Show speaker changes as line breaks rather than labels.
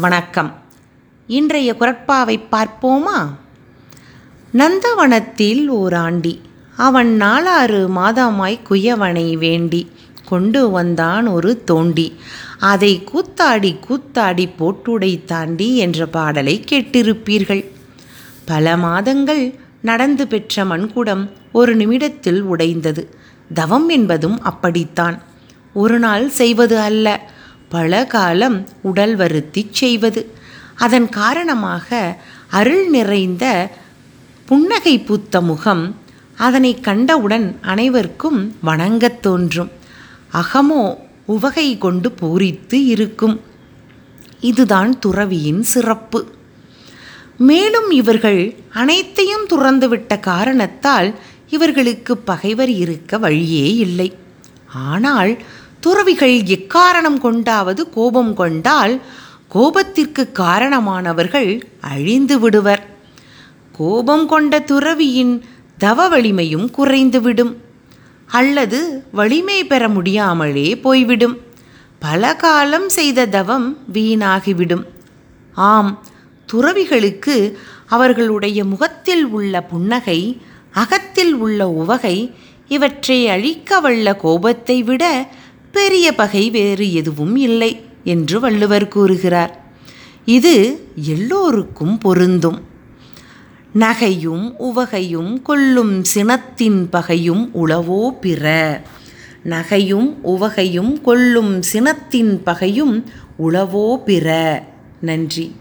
வணக்கம். இன்றைய குரட்பாவை பார்ப்போமா? நந்தவனத்தில் ஓராண்டி. அவன் நாலாறு மாதமாய் குயவனை வேண்டி கொண்டு வந்தான் ஒரு தோண்டி. அதை கூத்தாடி கூத்தாடி போட்டுடை தாண்டி என்ற பாடலை கேட்டிருப்பீர்கள். பல மாதங்கள் நடந்து பெற்ற மண்குடம் ஒரு நிமிடத்தில் உடைந்தது. தவம் என்பதும் அப்படித்தான். ஒரு நாள் செய்வது அல்ல. பல காலம் உடல் வருத்திச் செய்வது. அதன் காரணமாக அருள் நிறைந்த புன்னகை பூத்த முகம் அதனை கண்டவுடன் அனைவருக்கும் வணங்கத் தோன்றும். அகமோ உவகை கொண்டு பூரித்து இருக்கும். இதுதான் துறவியின் சிறப்பு. மேலும் இவர்கள் அனைத்தையும் துறந்துவிட்ட காரணத்தால் இவர்களுக்கு பகைவர் இருக்க வழியே இல்லை. ஆனால் துறவிகள் எக்காரணம் கொண்டாவது கோபம் கொண்டால் கோபத்திற்கு காரணமானவர்கள் அழிந்து விடுவர். கோபம் கொண்ட துறவியின் தவ வலிமையும் குறைந்துவிடும் அல்லது வலிமை பெற முடியாமலே போய்விடும். பல காலம் செய்த தவம் வீணாகிவிடும். ஆம் துறவிகளுக்கு அவர்களுடைய முகத்தில் உள்ள புன்னகை அகத்தில் உள்ள உவகை இவற்றை அழிக்க வல்ல கோபத்தை விட பெரிய பகை வேறு எதுவும் இல்லை என்று வள்ளுவர் கூறுகிறார். இது எல்லோருக்கும் பொருந்தும். நகையும் உவகையும் கொல்லும் சினத்தின் பகையும் உளவோ பிற. நகையும் உவகையும் கொல்லும் சினத்தின் பகையும் உளவோ பிற. நன்றி.